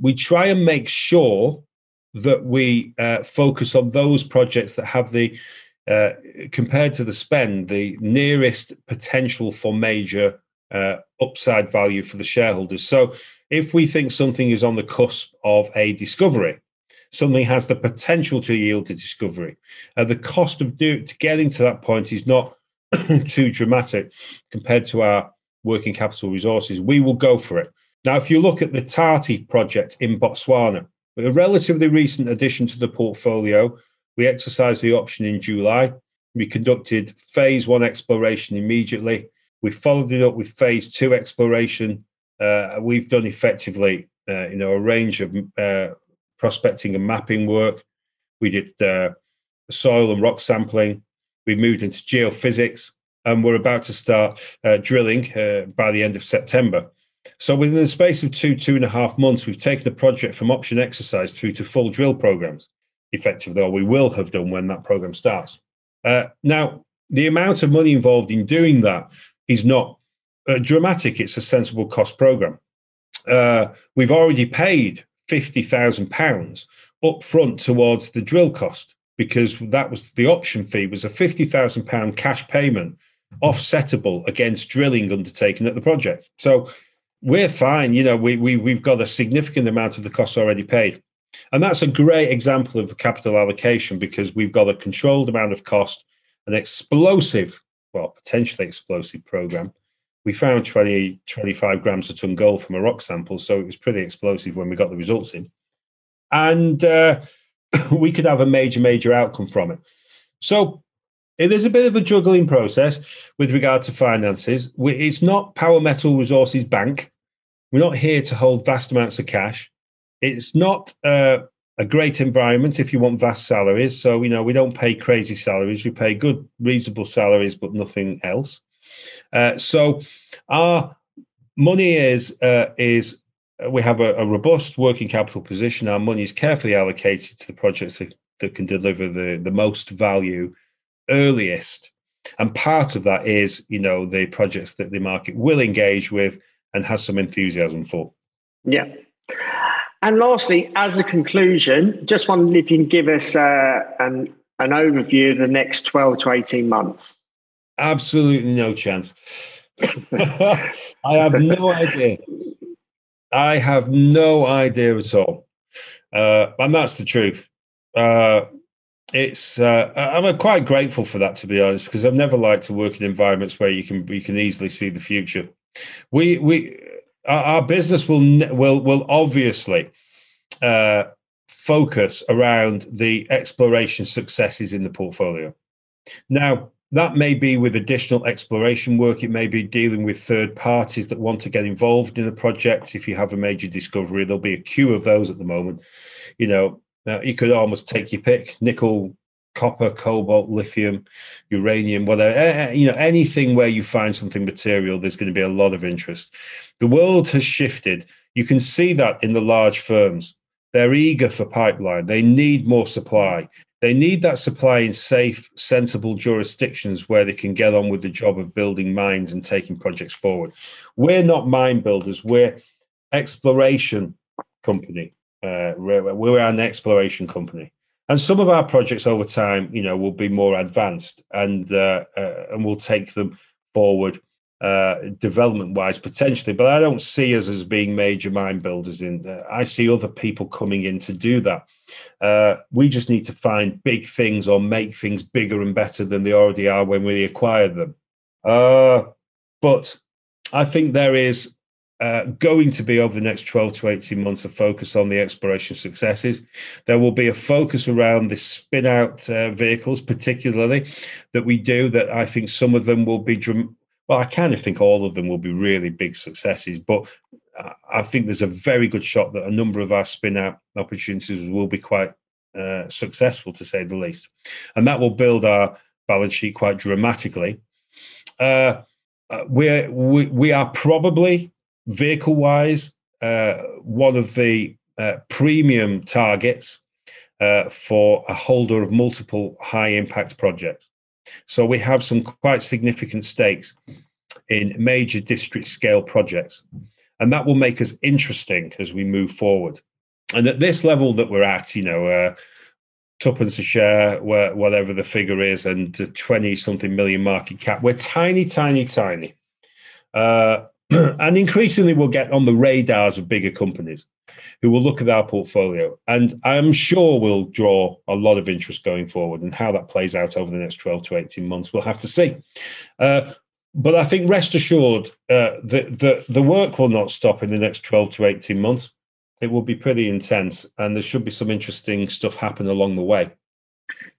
we try and make sure that we uh, focus on those projects that have the uh, compared to the spend the nearest potential for major uh, upside value for the shareholders. So if we think something is on the cusp of a discovery, something has the potential to yield a discovery. Uh, the cost of do, to getting to that point is not too dramatic compared to our working capital resources, we will go for it. Now, if you look at the Tati project in Botswana, a relatively recent addition to the portfolio, we exercised the option in July. We conducted phase one exploration immediately. We followed it up with phase two exploration. Uh, we've done effectively, uh, you know, a range of uh, prospecting and mapping work. We did uh, soil and rock sampling. We've moved into geophysics and we're about to start uh, drilling uh, by the end of September. So within the space of two, two and a half months, we've taken the project from option exercise through to full drill programs, effectively, or we will have done when that program starts. Now, the amount of money involved in doing that is not uh, dramatic. It's a sensible cost program. Uh, we've already paid £50,000 up front towards the drill cost because that was the option fee was a £50,000 cash payment offsettable against drilling undertaken at the project. So we're fine. You know, we, we, we've got a significant amount of the costs already paid. And that's a great example of capital allocation because we've got a controlled amount of cost, an explosive, well, potentially explosive program. We found 20, 25 grams of ton gold from a rock sample. So it was pretty explosive when we got the results in. And uh, we could have a major, major outcome from it. So it is a bit of a juggling process with regard to finances. It's not Power Metal Resources Bank. We're not here to hold vast amounts of cash. It's not uh, a great environment if you want vast salaries. So, you know, we don't pay crazy salaries. We pay good, reasonable salaries, but nothing else. Uh, so, our money is uh, is we have a, a, robust working capital position. Our money is carefully allocated to the projects that, that can deliver the, the most value earliest. And part of that is, you know, the projects that the market will engage with and has some enthusiasm for. Yeah. And lastly, as a conclusion, just wondering if you can give us uh, an, an overview of the next 12 to 18 months. Absolutely no chance. I have no idea. I have no idea at all. Uh, and that's the truth. Uh, it's uh, I'm quite grateful for that to be honest because I've never liked to work in environments where you can you can easily see the future. We we our, business will will will obviously uh, focus around the exploration successes in the portfolio. Now that may be with additional exploration work. It may be dealing with third parties that want to get involved in the project. If you have a major discovery, there'll be a queue of those at the moment. You know, you could almost take your pick: nickel, copper, cobalt, lithium, uranium, whatever. You know, anything where you find something material, there's going to be a lot of interest. The world has shifted. You can see that in the large firms. They're eager for pipeline. They need more supply. They need that supply in safe, sensible jurisdictions where they can get on with the job of building mines and taking projects forward. We're not mine builders, we're exploration company. Uh, we're, we're an exploration company. And some of our projects over time, you know, will be more advanced and uh, uh, and we'll take them forward uh, development wise potentially, but I don't see us as being major mine builders. In uh, I see other people coming in to do that. Uh, we just need to find big things or make things bigger and better than they already are when we acquire them. Uh, but I think there is uh, going to be over the next 12 to 18 months a focus on the exploration successes. There will be a focus around the spin out uh, vehicles, particularly that we do, that I think some of them will be well, I kind of think all of them will be really big successes, but I think there's a very good shot that a number of our spin out opportunities will be quite uh, successful, to say the least. And that will build our balance sheet quite dramatically. Uh, uh we're, we, we are probably vehicle wise uh, one of the uh, premium targets uh, for a holder of multiple high impact projects. So we have some quite significant stakes in major district scale projects. And that will make us interesting as we move forward. And at this level that we're at, you know, uh, tuppence a share, whatever the figure is, and 20 something million market cap, we're tiny, tiny, tiny. Uh, and increasingly, we'll get on the radars of bigger companies who will look at our portfolio. And I'm sure we'll draw a lot of interest going forward. And how that plays out over the next 12 to 18 months, we'll have to see. Uh, but I think rest assured, uh, the, the, the work will not stop in the next 12 to 18 months. It will be pretty intense, and there should be some interesting stuff happen along the way.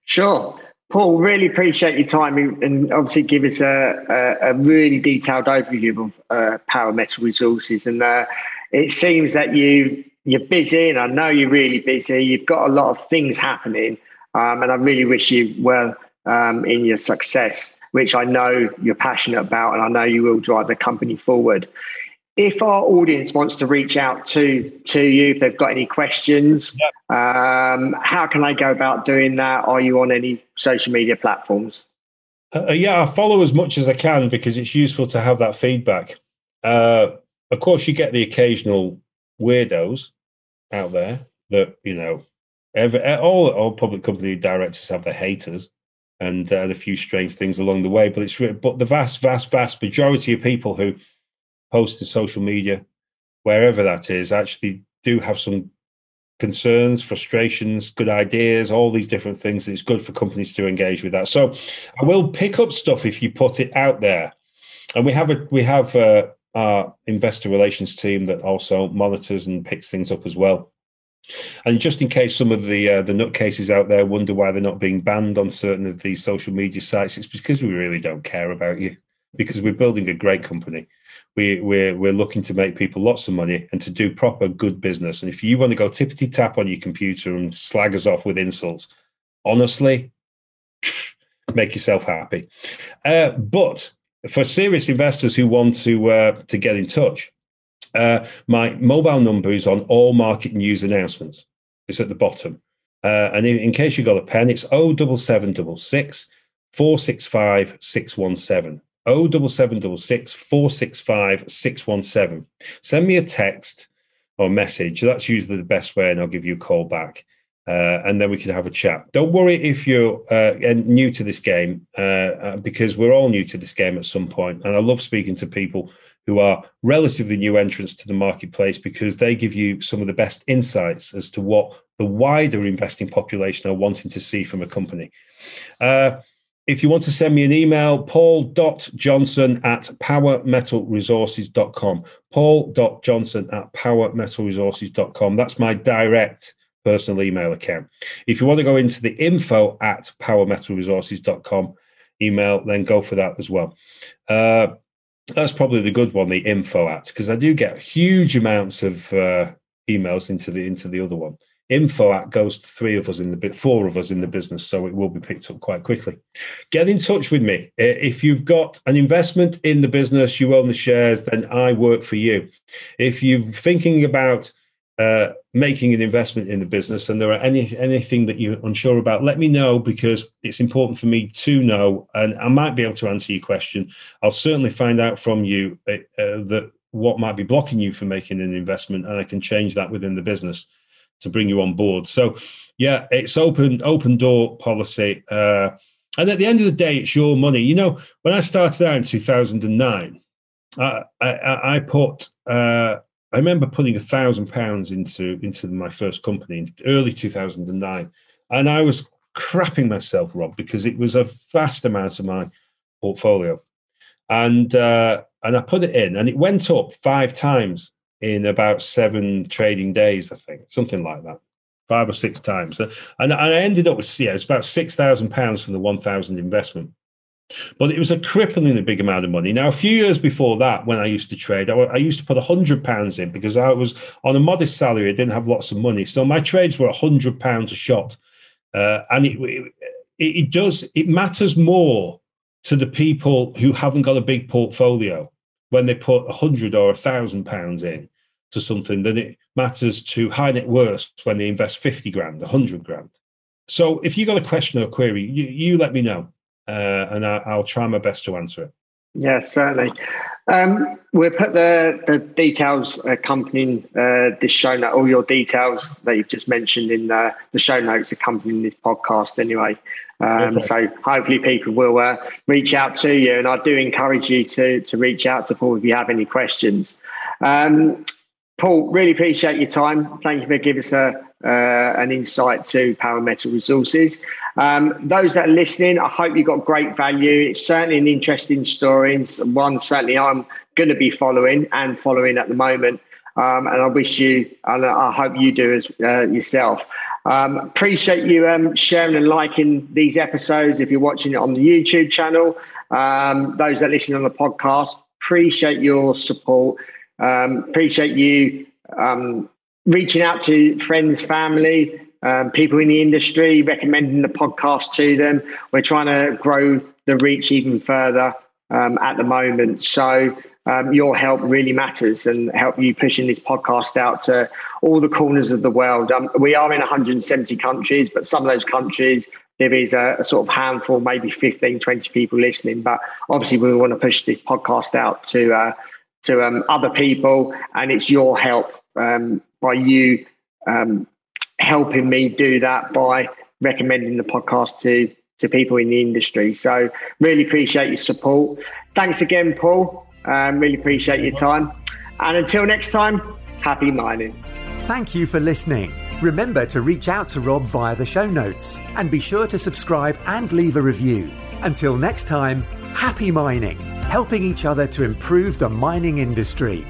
Sure. Paul, really appreciate your time and obviously give us a, a, a really detailed overview of uh, Power Metal Resources. And uh, it seems that you you're busy, and I know you're really busy. You've got a lot of things happening, um, and I really wish you well um, in your success, which I know you're passionate about, and I know you will drive the company forward. If our audience wants to reach out to to you, if they've got any questions, um, how can i go about doing that? Are you on any social media platforms? Uh, uh, yeah, I follow as much as I can because it's useful to have that feedback. Uh, of course, you get the occasional weirdos out there that you know every, all all public company directors have their haters and, uh, and a few strange things along the way but it's but the vast vast vast majority of people who post to social media wherever that is actually do have some concerns frustrations good ideas all these different things it's good for companies to engage with that so i will pick up stuff if you put it out there and we have a we have uh, our investor relations team that also monitors and picks things up as well. And just in case some of the uh, the nutcases out there wonder why they're not being banned on certain of these social media sites, it's because we really don't care about you. Because we're building a great company, we we're we're looking to make people lots of money and to do proper good business. And if you want to go tippity tap on your computer and slag us off with insults, honestly, make yourself happy. Uh, but for serious investors who want to uh, to get in touch, Uh, my mobile number is on all market news announcements. It's at the bottom. Uh, and in, in, case you've got a pen, it's 07766 465 617. 07766 465 617. Send me a text or message. That's usually the best way, and I'll give you a call back. Uh, and then we can have a chat. Don't worry if you're uh, new to this game, uh, uh, because we're all new to this game at some point. And I love speaking to people who are relatively new entrants to the marketplace because they give you some of the best insights as to what the wider investing population are wanting to see from a company. If you want to send me an email, paul.johnson at powermetalresources.com. Paul.johnson at powermetalresources.com. That's my direct personal email account. If you want to go into the info at powermetalresources.com email, then go for that as well. Uh, that's probably the good one, the info at, because I do get huge amounts of uh, emails into the into the other one info at goes to three of us in the four of us in the business, so it will be picked up quite quickly. Get in touch with me if you've got an investment in the business, you own the shares, then I work for you. If you're thinking about uh, making an investment in the business and there are any anything that you're unsure about, let me know because it's important for me to know, and I might be able to answer your question. I'll certainly find out from you uh, uh, that what might be blocking you from making an investment, and I can change that within the business to bring you on board. So, yeah, it's open open door policy. Uh, and at the end of the day, it's your money. You know, when I started out in 2009, I, I, I put, uh, I remember putting a thousand pounds into into my first company in early 2009, and I was crapping myself, Rob, because it was a vast amount of my portfolio, and uh, and I put it in, and it went up five times in about seven trading days, I think, something like that, five or six times. And I ended up with, yeah, it's about £6,000 from the 1,000 investment. But it was a cripplingly big amount of money. Now, a few years before that, when I used to trade, I, I used to put £100 in because I was on a modest salary. I didn't have lots of money. So my trades were £100 a shot. Uh, and it, it, it does, it matters more to the people who haven't got a big portfolio when they put a hundred or a thousand pounds in to something than it matters to high net when they invest 50 grand, 100 grand. So if you've got a question or a query, you, you let me know uh, and I, will try my best to answer it. Yeah, certainly. Um, we'll put the, the details accompanying uh, this show note, all your details that you've just mentioned in uh, the show notes accompanying this podcast anyway. Um, so hopefully people will uh, reach out to you, and I do encourage you to to reach out to Paul if you have any questions. Um, Paul, really appreciate your time. Thank you for giving us a, uh, an insight to Power Metal Resources. Um, those that are listening, I hope you got great value. It's certainly an interesting story, and one certainly I'm going to be following and following at the moment. Um, and I wish you, and I hope you do as uh, yourself. Um, appreciate you um, sharing and liking these episodes if you're watching it on the YouTube channel. Um, those that listen on the podcast, appreciate your support. Um, appreciate you um, reaching out to friends, family, um, people in the industry, recommending the podcast to them. We're trying to grow the reach even further at the moment. So um, your help really matters and help you pushing this podcast out to all the corners of the world. Um, we are in 170 countries, but some of those countries, there is a, a, sort of handful, maybe 15, 20 people listening. But obviously, we want to push this podcast out to uh, to um, other people, and it's your help um, by you um, helping me do that by recommending the podcast to to people in the industry. So, really appreciate your support. Thanks again, Paul. Um, really appreciate your time. And until next time, happy mining. Thank you for listening. Remember to reach out to Rob via the show notes and be sure to subscribe and leave a review. Until next time, happy mining, helping each other to improve the mining industry.